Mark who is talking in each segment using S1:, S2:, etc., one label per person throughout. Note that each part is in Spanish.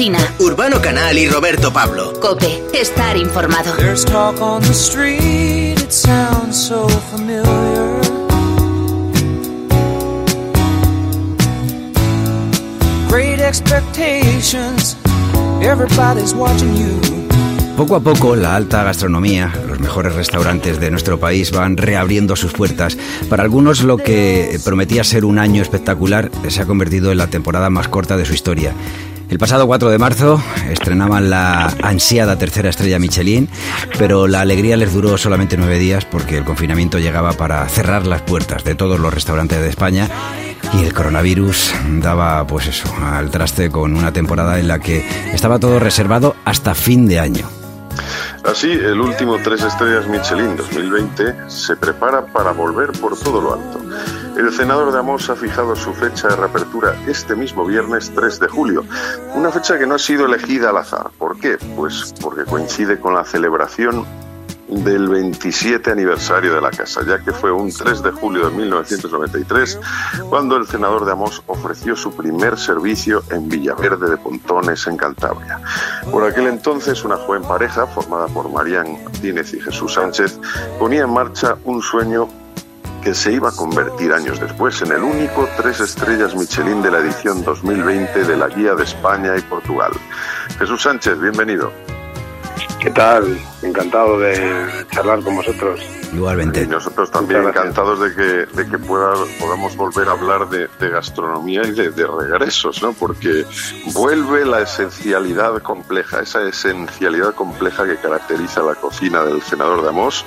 S1: Cocina.
S2: Urbano Canal y Roberto Pablo.
S1: Cope, estar informado.
S3: There's talk on the street, it sounds so familiar. Great expectations, everybody's watching you.
S4: Poco a poco, la alta gastronomía, los mejores restaurantes de nuestro país van reabriendo sus puertas. Para algunos, lo que prometía ser un año espectacular se ha convertido en la temporada más corta de su historia. El pasado 4 de marzo estrenaban la ansiada tercera estrella Michelin, pero la alegría les duró solamente nueve días porque el confinamiento llegaba para cerrar las puertas de todos los restaurantes de España y el coronavirus daba, pues eso, al traste con una temporada en la que estaba todo reservado hasta fin de año.
S5: Así, el último Tres Estrellas Michelin 2020 se prepara para volver por todo lo alto. El senador de Amos ha fijado su fecha de reapertura este mismo viernes 3 de julio, una fecha que no ha sido elegida al azar. ¿Por qué? Pues porque coincide con la celebración del 27 aniversario de la casa, ya que fue un 3 de julio de 1993 cuando el senador de Amos ofreció su primer servicio en Villaverde de Pontones, en Cantabria. Por aquel entonces, una joven pareja, formada por Marían Martínez y Jesús Sánchez, ponía en marcha un sueño que se iba a convertir años después en el único tres estrellas Michelin de la edición 2020 de la Guía de España y Portugal. Jesús Sánchez, bienvenido.
S6: ¿Qué tal? Encantado de charlar con vosotros.
S4: Igualmente.
S5: Y nosotros también encantados de que, de que pueda, podamos volver a hablar de, de gastronomía y de, de regresos, ¿no? Porque vuelve la esencialidad compleja, esa esencialidad compleja que caracteriza la cocina del senador de Amos.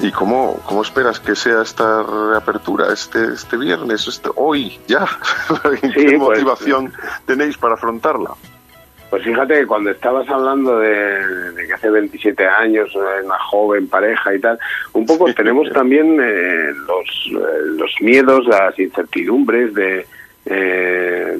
S5: ¿Y cómo, cómo esperas que sea esta reapertura este, este viernes, este, hoy, ya? ¿Qué
S6: Sí, pues,
S5: motivación tenéis para afrontarla?
S6: Pues fíjate que cuando estabas hablando de, de que hace 27 años, una joven pareja y tal, un poco tenemos también eh, los, eh, los miedos, las incertidumbres de, eh,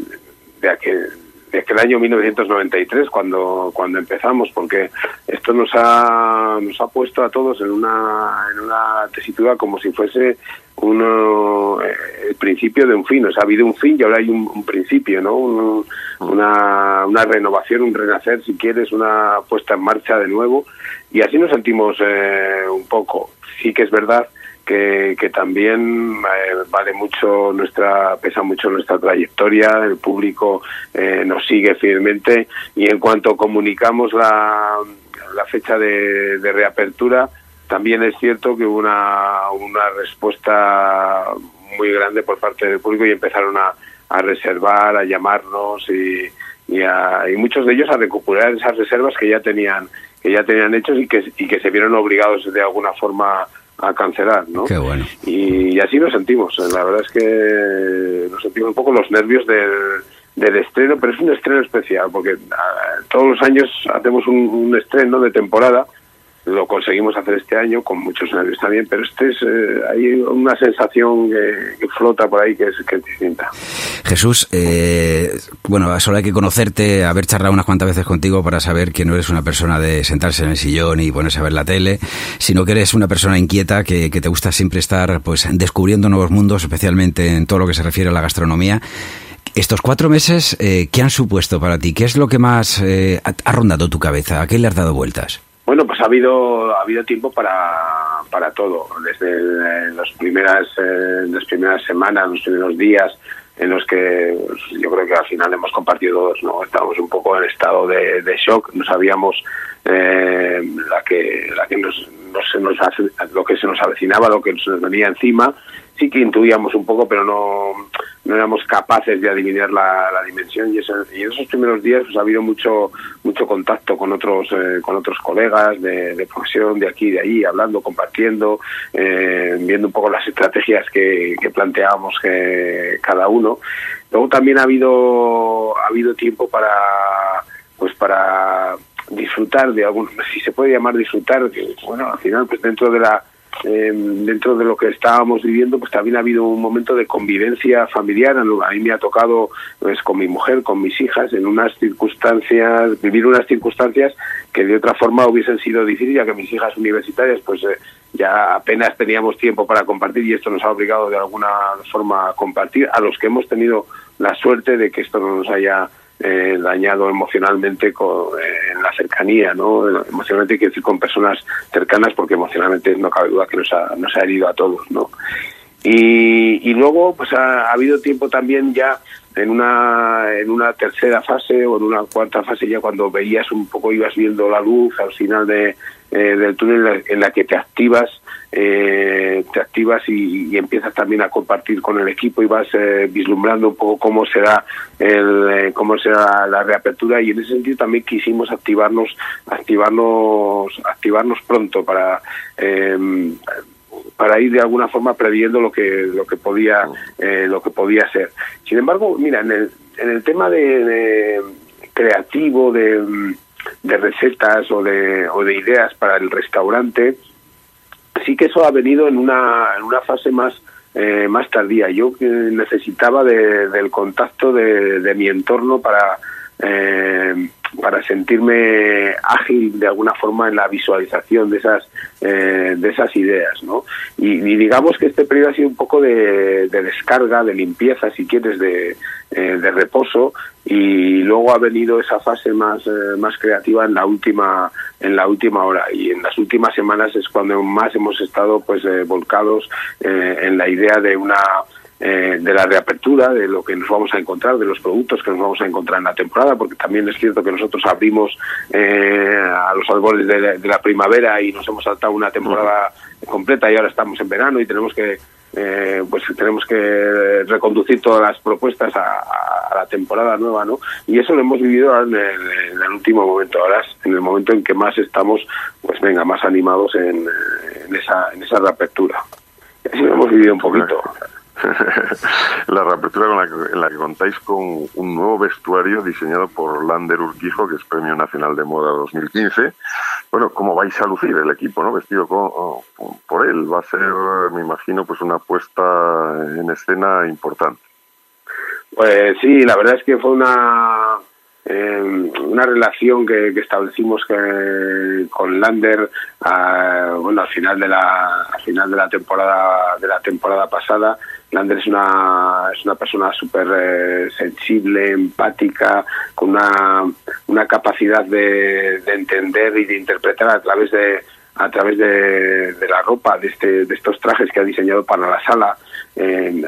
S6: de, aquel, de aquel año 1993 cuando, cuando empezamos, porque esto nos ha, nos ha puesto a todos en una, en una tesitura como si fuese uno, eh, el principio de un fin. O sea, ha habido un fin y ahora hay un, un principio, ¿no? Un- una, una renovación, un renacer, si quieres, una puesta en marcha de nuevo. Y así nos sentimos eh, un poco. Sí que es verdad que, que también eh, vale mucho nuestra, pesa mucho nuestra trayectoria, el público eh, nos sigue fielmente y en cuanto comunicamos la, la fecha de, reapertura, también es cierto que hubo una, una respuesta muy grande por parte del público y empezaron a, a reservar, a llamarnos y, y, a- y muchos de ellos a recuperar esas reservas que ya tenían que ya tenían hechos y que, y que se vieron obligados de alguna forma a cancelar, ¿no?
S4: Qué bueno.
S6: Y, así nos sentimos. La verdad es que nos sentimos un poco los nervios del, del estreno, pero es un estreno especial porque ah, todos los años hacemos un, un estreno de temporada. Lo conseguimos hacer este año con muchos nervios también, pero este es eh, hay una sensación que, que flota por ahí que es, que es distinta.
S4: Jesús, eh, bueno, solo hay que conocerte, haber charlado unas cuantas veces contigo para saber que no eres una persona de sentarse en el sillón y ponerse a ver la tele, sino que eres una persona inquieta que, que te gusta siempre estar pues descubriendo nuevos mundos, especialmente en todo lo que se refiere a la gastronomía. Estos cuatro meses, eh, ¿qué han supuesto para ti? ¿Qué es lo que más eh, ha, rondado tu cabeza? ¿A qué le has dado vueltas?
S6: Ha habido ha habido tiempo para, para todo, desde el- las primeras eh, las primeras semanas, los primeros días en los que pues, yo creo que al final hemos compartido todos, ¿no? Estábamos un poco en estado de, shock, no sabíamos eh, la que la que nos, nos hace- lo que se nos avecinaba, lo que se nos venía encima, sí que intuíamos un poco, pero no, no éramos capaces de adivinar la, la dimensión y, y en esos primeros días pues, ha habido mucho mucho contacto con otros eh, con otros colegas de, profesión de aquí y de allí hablando compartiendo eh, viendo un poco las estrategias que, que planteábamos que cada uno. Luego también ha habido ha habido tiempo para pues para disfrutar de algún si se puede llamar disfrutar que, bueno al final pues dentro de la eh, dentro de lo que estábamos viviendo, pues también ha habido un momento de convivencia familiar. A mí me ha tocado, pues, con mi mujer, con mis hijas, en unas circunstancias, vivir unas circunstancias que de otra forma hubiesen sido difíciles, ya que mis hijas universitarias, pues, eh, ya apenas teníamos tiempo para compartir y esto nos ha obligado de alguna forma a compartir. A los que hemos tenido la suerte de que esto no nos haya eh, dañado emocionalmente con, eh, en la cercanía, ¿no? Emocionalmente quiero decir con personas cercanas porque emocionalmente no cabe duda que nos ha, nos ha herido a todos, ¿no? Y, luego pues ha, habido tiempo también ya en una en una tercera fase o en una cuarta fase ya cuando veías un poco ibas viendo la luz al final de, eh, del túnel en la que te activas eh, te activas y, y, empiezas también a compartir con el equipo y vas eh, vislumbrando un poco cómo será el eh, cómo será la reapertura y en ese sentido también quisimos activarnos activarnos activarnos pronto para para ir de alguna forma previendo lo que lo que podía eh, lo que podía ser sin embargo mira en el en el tema de, de creativo de, de recetas o de o de ideas para el restaurante sí que eso ha venido en una, en una fase más eh, más tardía. Yo necesitaba de, del contacto de, de, mi entorno para eh, para sentirme ágil de alguna forma en la visualización de esas eh, de esas ideas, ¿no? Y, digamos que este periodo ha sido un poco de, de descarga, de limpieza, si quieres, de, eh, de reposo y luego ha venido esa fase más eh, más creativa en la última en la última hora y en las últimas semanas es cuando más hemos estado pues eh, volcados en la idea de una eh, de la reapertura, de lo que nos vamos a encontrar, de los productos que nos vamos a encontrar en la temporada, porque también es cierto que nosotros abrimos eh, a los albores de la, de la, primavera y nos hemos saltado una temporada uh -huh. completa y ahora estamos en verano y tenemos que eh, pues tenemos que reconducir todas las propuestas a, a, la temporada nueva, ¿no? Y eso lo hemos vivido en el, en el, último momento, ahora en el momento en que más estamos, pues venga, más animados en, en esa, en esa reapertura. Así lo hemos vivido un poquito.
S5: la reapertura con la que, en la que contáis con un nuevo vestuario diseñado por Lander Urquijo, que es Premio Nacional de Moda 2015. Bueno, ¿cómo vais a lucir el equipo, no? Vestido con, por él. Va a ser, me imagino, pues una puesta en escena importante.
S6: Pues sí, la verdad es que fue una eh, una relación que, establecimos con Lander a, bueno al final de la al final de la temporada de la temporada pasada Lander es una es una persona súper eh, sensible empática con una una capacidad de, de entender y de interpretar a través de a través de, la ropa de este de estos trajes que ha diseñado para la sala eh,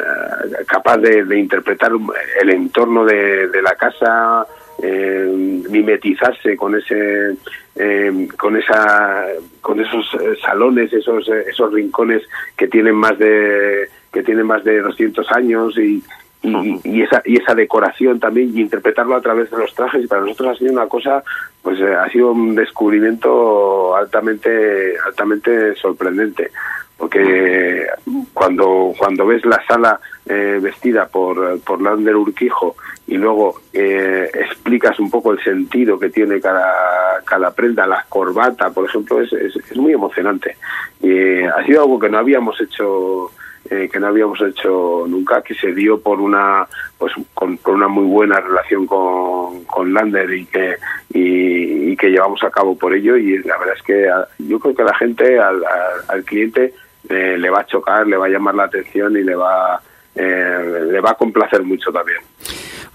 S6: capaz de, interpretar el entorno de, la casa eh, mimetizarse con ese eh, con esa con esos salones esos esos rincones que tienen más de que tienen más de 200 años y, y, y, esa y esa decoración también y interpretarlo a través de los trajes y para nosotros ha sido una cosa pues eh, ha sido un descubrimiento altamente altamente sorprendente porque cuando cuando ves la sala eh, vestida por por Lander Urquijo y luego eh, explicas un poco el sentido que tiene cada cada prenda la corbata por ejemplo es, es, es muy emocionante. Y eh, ha sido algo que no habíamos hecho eh, que no habíamos hecho nunca que se dio por una pues con, con una muy buena relación con, con Lander y que y, que llevamos a cabo por ello y la verdad es que a, yo creo que la gente al, al, al cliente eh, le va a chocar, le va a llamar la atención y le va, eh, le va a complacer mucho también.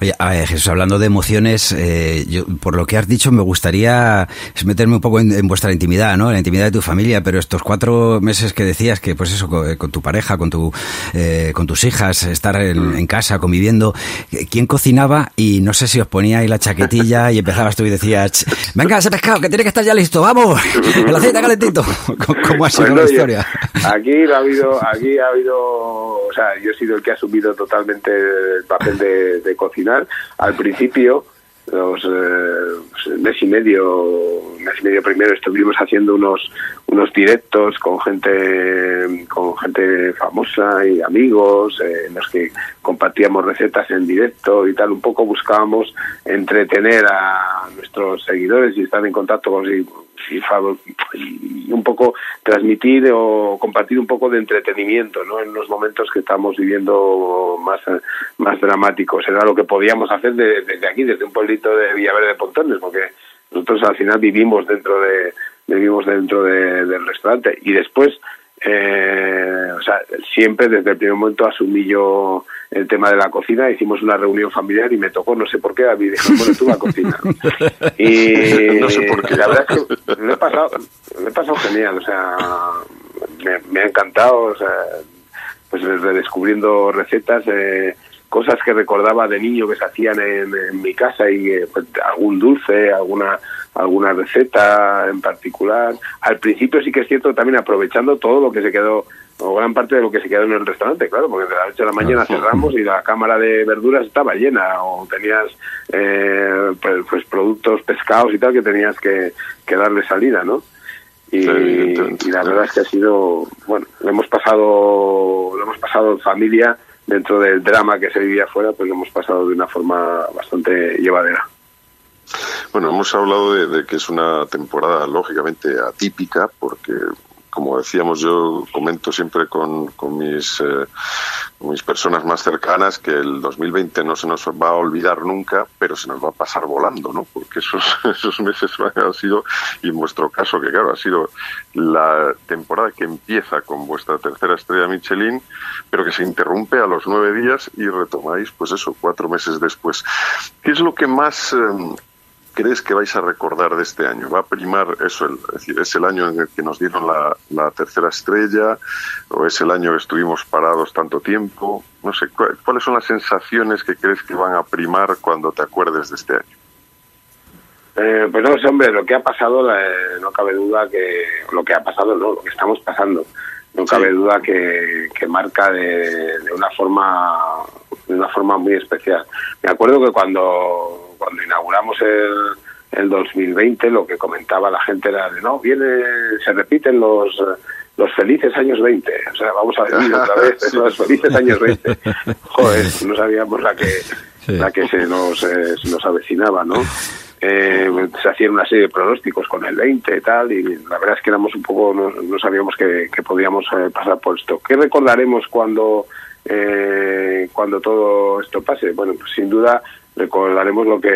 S4: Oye, a ver, Jesús, hablando de emociones, eh, yo, por lo que has dicho, me gustaría meterme un poco en, en, vuestra intimidad, ¿no? En la intimidad de tu familia, pero estos cuatro meses que decías que, pues eso, con, con tu pareja, con tu, eh, con tus hijas, estar en, en, casa conviviendo, ¿quién cocinaba? Y no sé si os ponía ahí la chaquetilla y empezabas tú y decías, venga, ese pescado, que tiene que estar ya listo, vamos, el aceite calentito. ¿Cómo ha sido bueno, la historia?
S6: Aquí ha habido, aquí ha habido, o sea, yo he sido el que ha asumido totalmente el papel de, de cocinar al principio, los eh, mes y medio, mes y medio primero estuvimos haciendo unos unos directos con gente con gente famosa y amigos eh, en los que compartíamos recetas en directo y tal. Un poco buscábamos entretener a nuestros seguidores y estar en contacto con y, un poco transmitir o compartir un poco de entretenimiento ¿no? en los momentos que estamos viviendo más más dramáticos era lo que podíamos hacer de, desde aquí desde un pueblito de Villaverde de Pontones porque nosotros al final vivimos dentro de vivimos dentro de, del restaurante y después eh, o sea, siempre desde el primer momento asumí yo el tema de la cocina, hicimos una reunión familiar y me tocó, no sé por qué, a mí dijo, bueno, tú la cocina. Y
S5: No sé por qué.
S6: la verdad es que lo he pasado, lo he pasado genial, o sea, me, me ha encantado, o sea, pues redescubriendo recetas, eh, cosas que recordaba de niño que se hacían en, en mi casa y eh, pues, algún dulce, alguna alguna receta en particular. Al principio sí que es cierto también aprovechando todo lo que se quedó o gran parte de lo que se quedó en el restaurante, claro, porque de la noche a la mañana cerramos y la cámara de verduras estaba llena o tenías eh, pues, pues productos pescados y tal que tenías que, que darle salida, ¿no? Y,
S5: Sí, evidentemente.
S6: y la verdad es que ha sido, bueno, lo hemos pasado, lo hemos pasado en familia dentro del drama que se vivía afuera, pues lo hemos pasado de una forma bastante llevadera.
S5: Bueno, hemos hablado de, de que es una temporada lógicamente atípica porque, como decíamos, yo comento siempre con, con mis, eh, mis personas más cercanas que el 2020 no se nos va a olvidar nunca, pero se nos va a pasar volando, ¿no? Porque esos, esos meses han sido, y en vuestro caso, que claro, ha sido la temporada que empieza con vuestra tercera estrella Michelin, pero que se interrumpe a los nueve días y retomáis, pues eso, cuatro meses después. ¿Qué es lo que más... eh, crees que vais a recordar de este año? ¿Va a primar eso? El, es decir, ¿es el año en el que nos dieron la, la tercera estrella? ¿O es el año que estuvimos parados tanto tiempo? No sé, ¿cu- ¿cuáles son las sensaciones que crees que van a primar cuando te acuerdes de este año?
S6: Eh, pues no sé, hombre, lo que ha pasado, eh, no cabe duda que lo que ha pasado, no, lo que estamos pasando, no cabe duda que, que marca de, de una forma de una forma muy especial. Me acuerdo que cuando cuando inauguramos el, el 2020 lo que comentaba la gente era de no viene se repiten los los felices años 20, o sea, vamos a vivir otra vez los felices años 20. Joder, no sabíamos la que
S4: Sí.
S6: la que se nos eh, se nos avecinaba, ¿no? Eh, se hacían una serie de pronósticos con el 20 y tal, y la verdad es que éramos un poco, no, sabíamos que, que podíamos eh, pasar por esto. ¿Qué recordaremos cuando, eh, cuando todo esto pase? Bueno, pues sin duda recordaremos lo que,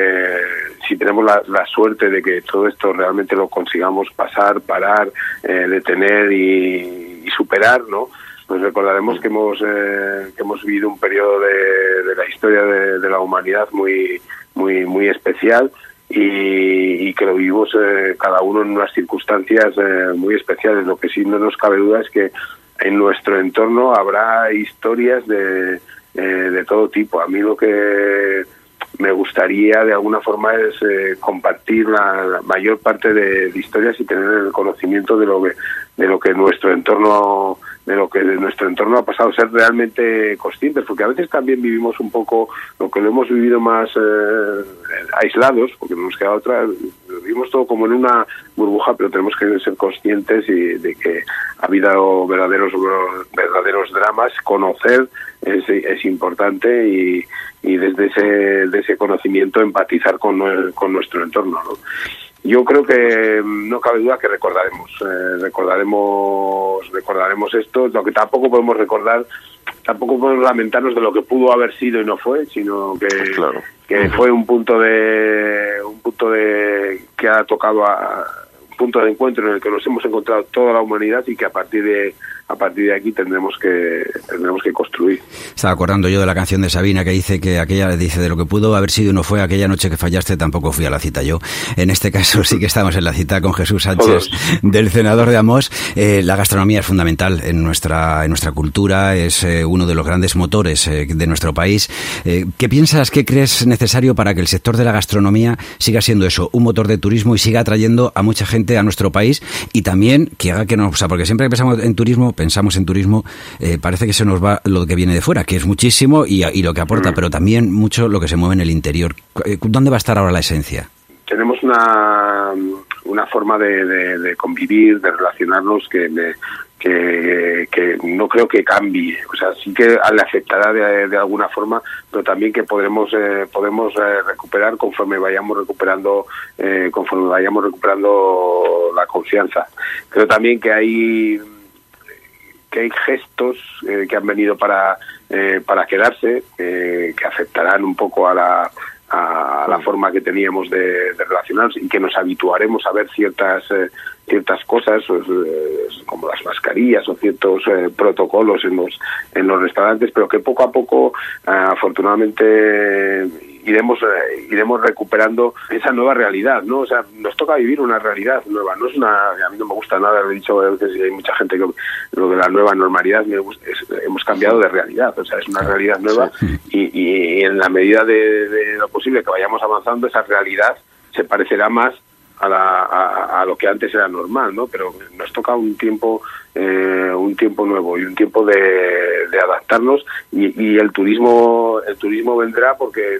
S6: si tenemos la, suerte de que todo esto realmente lo consigamos pasar, parar, eh, detener y, y superar, ¿no? pues recordaremos que hemos eh, que hemos vivido un periodo de, de la historia de, de la humanidad muy muy muy especial y, y que lo vivimos eh, cada uno en unas circunstancias eh, muy especiales. Lo que sí no nos cabe duda es que en nuestro entorno habrá historias de, eh, de todo tipo. A mí lo que me gustaría de alguna forma es eh, compartir la, mayor parte de, historias y tener el conocimiento de lo que de lo que nuestro entorno de lo que de nuestro entorno ha pasado ser realmente conscientes porque a veces también vivimos un poco lo que lo hemos vivido más eh, aislados porque no nos queda otra vivimos todo como en una burbuja pero tenemos que ser conscientes y de que ha habido verdaderos verdaderos dramas conocer es, es importante y, y desde ese de ese conocimiento empatizar con, nue- con nuestro entorno ¿no? yo creo que mm, no cabe duda que recordaremos eh, recordaremos recordaremos esto lo que tampoco podemos recordar tampoco podemos lamentarnos de lo que pudo haber sido y no fue sino que
S5: Claro.
S6: que fue un punto de un punto de que ha tocado a un punto de encuentro en el que nos hemos encontrado toda la humanidad y que a partir de a partir de aquí tendremos que tendremos que construir
S4: Estaba acordando yo de la canción de Sabina que dice que aquella dice de lo que pudo haber sido y no fue aquella noche que fallaste tampoco fui a la cita yo. En este caso sí que estamos en la cita con Jesús Sánchez
S6: Todos.
S4: del senador de Amos. Eh, la gastronomía es fundamental en nuestra en nuestra cultura, es eh, uno de los grandes motores eh, de nuestro país. ¿Qué piensas, qué crees necesario para que el sector de la gastronomía siga siendo eso, un motor de turismo y siga atrayendo a mucha gente a nuestro país y también que haga que nos, o sea, porque siempre que pensamos en turismo, pensamos en turismo, eh, parece que se nos va lo que viene de fuera, que es muchísimo y, y lo que aporta, pero también mucho lo que se mueve en el interior. Eh, ¿Dónde va a estar ahora la esencia?
S6: tenemos una, una forma de, de- de convivir, de relacionarnos que, que, que no creo que cambie. O sea, sí que le afectará de, de alguna forma, pero también que podremos eh, podemos eh, recuperar conforme vayamos recuperando eh, conforme vayamos recuperando la confianza. Creo también que hay que hay gestos eh, que han venido para eh, para quedarse eh, que afectarán un poco a la a la forma que teníamos de, relacionarnos y que nos habituaremos a ver ciertas eh, ciertas cosas pues, eh, como las mascarillas o ciertos eh, protocolos en los en los restaurantes pero que poco a poco afortunadamente iremos eh, iremos recuperando esa nueva realidad, ¿no? O sea, nos toca vivir una realidad nueva, no es una a mí no me gusta nada, lo he dicho a veces y hay mucha gente que lo de la nueva normalidad hemos cambiado de realidad, o sea, es una realidad nueva y, en la medida de lo posible que vayamos avanzando esa realidad se parecerá más a, a, lo que antes era normal, ¿no? Pero nos toca un tiempo, eh, un tiempo nuevo y un tiempo de, adaptarnos y, el turismo, el turismo vendrá porque eh,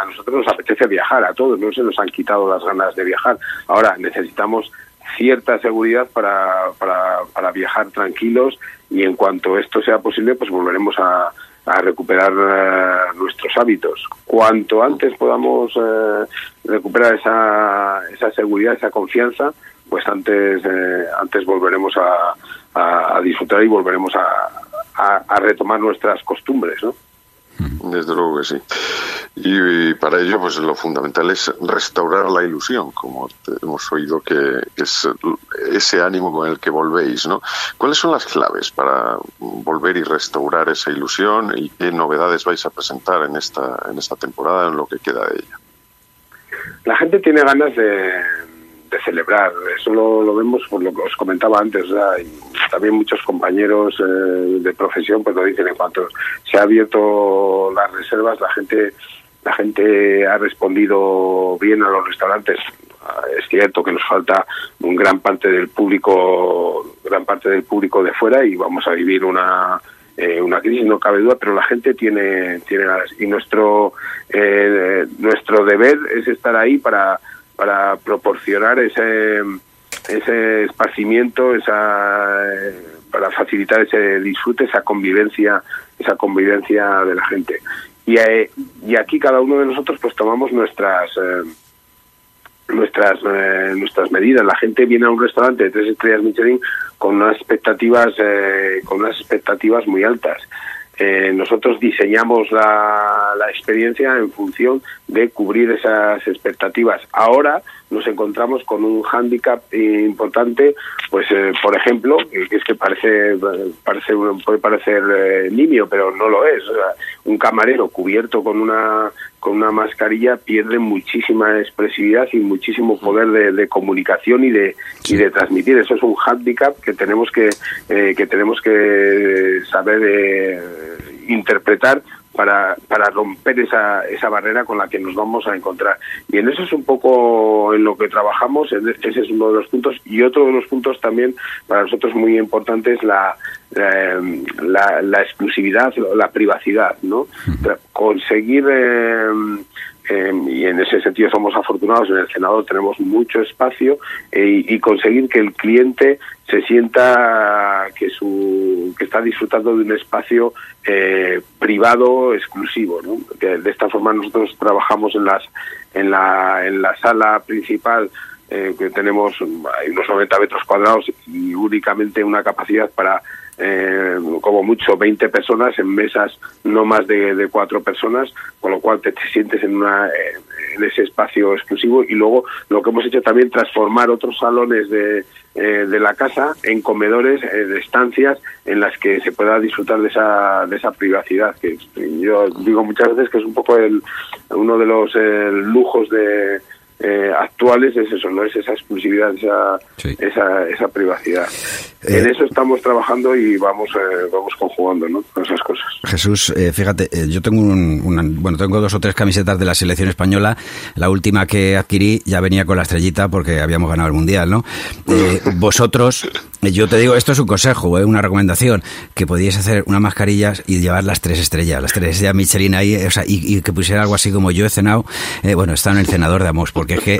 S6: a nosotros nos apetece viajar, a todos, no se nos han quitado las ganas de viajar. Ahora necesitamos cierta seguridad para, para viajar tranquilos y en cuanto esto sea posible, pues volveremos a a recuperar eh, nuestros hábitos. Cuanto antes podamos eh, recuperar esa, esa seguridad, esa confianza, pues antes, eh, antes volveremos a, disfrutar y volveremos a, a retomar nuestras costumbres, ¿no?
S5: Desde luego que sí. Y, para ello, pues lo fundamental es restaurar la ilusión, como hemos oído que, es ese ánimo con el que volvéis, ¿no? ¿Cuáles son las claves para volver y restaurar esa ilusión y qué novedades vais a presentar en esta en esta temporada, en lo que queda de ella?
S6: La gente tiene ganas de, celebrar. Eso lo, vemos por lo que os comentaba antes. también muchos compañeros eh, de profesión pues lo dicen. En cuanto se ha abierto las reservas, la gente la gente ha respondido bien a los restaurantes. Es cierto que nos falta un gran parte del público, gran parte del público de fuera y vamos a vivir una eh, una crisis, no cabe duda, pero la gente tiene tiene y nuestro eh, nuestro deber es estar ahí para para proporcionar ese, ese esparcimiento, esa, para facilitar ese disfrute, esa convivencia, esa convivencia de la gente. Y, eh, y aquí cada uno de nosotros pues tomamos nuestras eh, nuestras eh, nuestras medidas. La gente viene a un restaurante de tres estrellas Michelin con unas expectativas con unas expectativas muy altas. nosotros diseñamos la, la experiencia en función de cubrir esas expectativas. Ahora nos encontramos con un hándicap importante, pues eh, por ejemplo, que es que parece, parece puede parecer eh, nimio, pero no lo es. un camarero cubierto con una con una mascarilla pierde muchísima expresividad y muchísimo poder de, comunicación y de y de transmitir. Eso es un hándicap que tenemos que eh, que tenemos que saber interpretar para, para romper esa, esa barrera con la que nos vamos a encontrar. Y en eso es un poco en lo que trabajamos, ese es uno de los puntos. Y otro de los puntos también para nosotros muy importante es la, la, la, exclusividad, la privacidad, ¿no? Conseguir... Eh, Em, y en ese sentido somos afortunados en el Senado tenemos mucho espacio eh, y conseguir que el cliente se sienta que su que está disfrutando de un espacio eh, privado exclusivo ¿no? de esta forma nosotros trabajamos en las en la en la sala principal eh, que tenemos unos 90 metros cuadrados y únicamente una capacidad para eh, como mucho 20 personas en mesas no más de, de cuatro personas, con lo cual te, sientes en, una, en ese espacio exclusivo. Y luego lo que hemos hecho también transformar otros salones de, eh, de la casa en comedores, eh, de estancias en las que se pueda disfrutar de esa, de esa privacidad, que yo digo muchas veces que es un poco el, uno de los eh, lujos de eh, actuales es eso, no es esa exclusividad, esa, esa, esa privacidad. Eh, en eso estamos trabajando y vamos eh, vamos conjugando, ¿no? Esas cosas.
S4: Jesús, fíjate, yo tengo un, bueno, tengo dos o tres camisetas de la selección española. La última que adquirí ya venía con la estrellita porque habíamos ganado el mundial, ¿no? vosotros, yo te digo, esto es un consejo, una recomendación, que podíais hacer unas mascarillas y llevar las tres estrellas, las tres estrellas Michelin ahí, o sea, y, que pusiera algo así como yo he cenado, bueno, está en el cenador de Amos, porque es que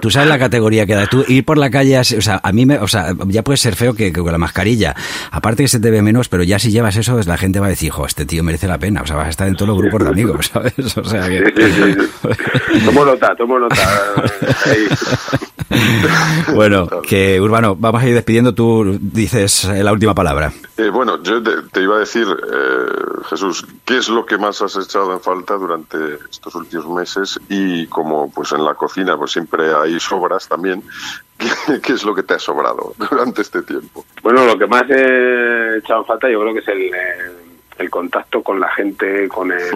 S4: tú sabes la categoría que da. Tú ir por la calle, o sea, a mí me, o sea, ya puede ser feo que, con la mascarilla. Aparte que se te ve menos, pero ya si llevas eso, pues la gente va a decir, jo, este tío merece la pena. O sea, vas a estar en todos los grupos de amigos, ¿sabes? O sea que...
S6: tomo nota, tomo nota.
S4: bueno, que Urbano, vamos a ir despidiendo. Tú dices la última palabra.
S5: Eh, bueno, yo te, iba a decir, eh, Jesús, ¿qué es lo que más has echado en falta durante estos últimos meses? Y como pues en la cocina pues siempre hay sobras también, ¿qué, es lo que te ha sobrado durante este tiempo?
S6: Bueno, lo que más he echado en falta yo creo que es el, el, contacto con la gente, con el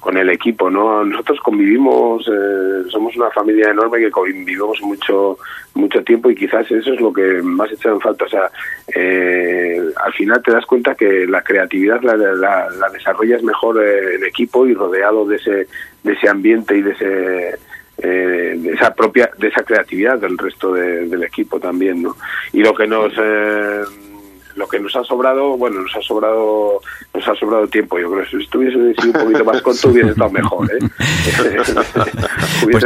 S6: con el equipo, ¿no? Nosotros convivimos, eh, somos una familia enorme que convivimos mucho mucho tiempo y quizás eso es lo que más echa en falta. O sea, eh, al final te das cuenta que la creatividad la, la, desarrollas mejor eh, en equipo y rodeado de ese de ese ambiente y de ese de esa propia de esa creatividad del resto del equipo también, ¿no? Y lo que nos lo que nos ha sobrado, bueno, nos ha sobrado nos ha sobrado tiempo. Yo creo que si estuviese sido un poquito más corto hubiese estado mejor. ¿eh?
S4: Pues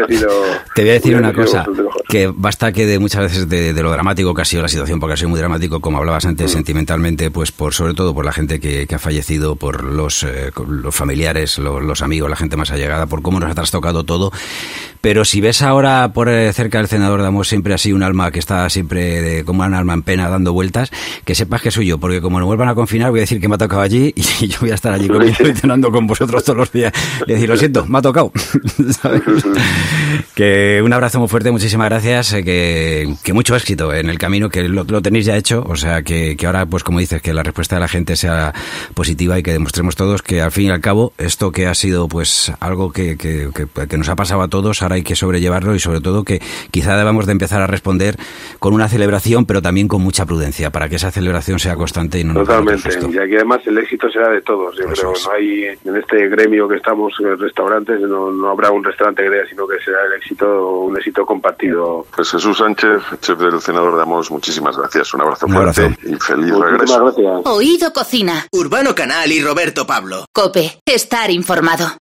S4: te voy a decir una cosa, que basta que de muchas veces de, lo dramático que ha sido la situación, porque ha sido muy dramático, como hablabas antes, mm. sentimentalmente, pues por sobre todo por la gente que, ha fallecido, por los, eh, los familiares, los, amigos, la gente más allegada, por cómo nos ha trastocado todo. Pero si ves ahora por eh, cerca del senador Damos siempre así un alma que está siempre como un alma en pena dando vueltas, que sepas que soy yo, porque como nos vuelvan a confinar voy a decir que me ha tocado allí y yo voy a estar allí comiendo con vosotros todos los días. Y decir, lo siento, me ha tocado. que un abrazo muy fuerte, muchísimas gracias, eh, que, que mucho éxito en el camino, que lo, tenéis ya hecho, o sea, que, que, ahora, pues como dices, que la respuesta de la gente sea positiva y que demostremos todos que al fin y al cabo esto que ha sido pues algo que, que, que nos ha pasado a todos, ahora hay que sobrellevarlo y sobre todo que quizá debamos de empezar a responder con una celebración, pero también con mucha prudencia, para que esa celebración sea constante y no
S6: Totalmente, y aquí además el éxito será de todos. Yo creo no hay en este gremio que estamos en restaurantes no, no habrá un restaurante que sino que será el éxito un éxito compartido.
S5: Pues Jesús Sánchez, chef del senador de Amos, muchísimas gracias. Un abrazo fuerte y feliz regreso.
S1: Oído Cocina.
S2: Urbano Canal y Roberto Pablo.
S1: Cope, estar informado.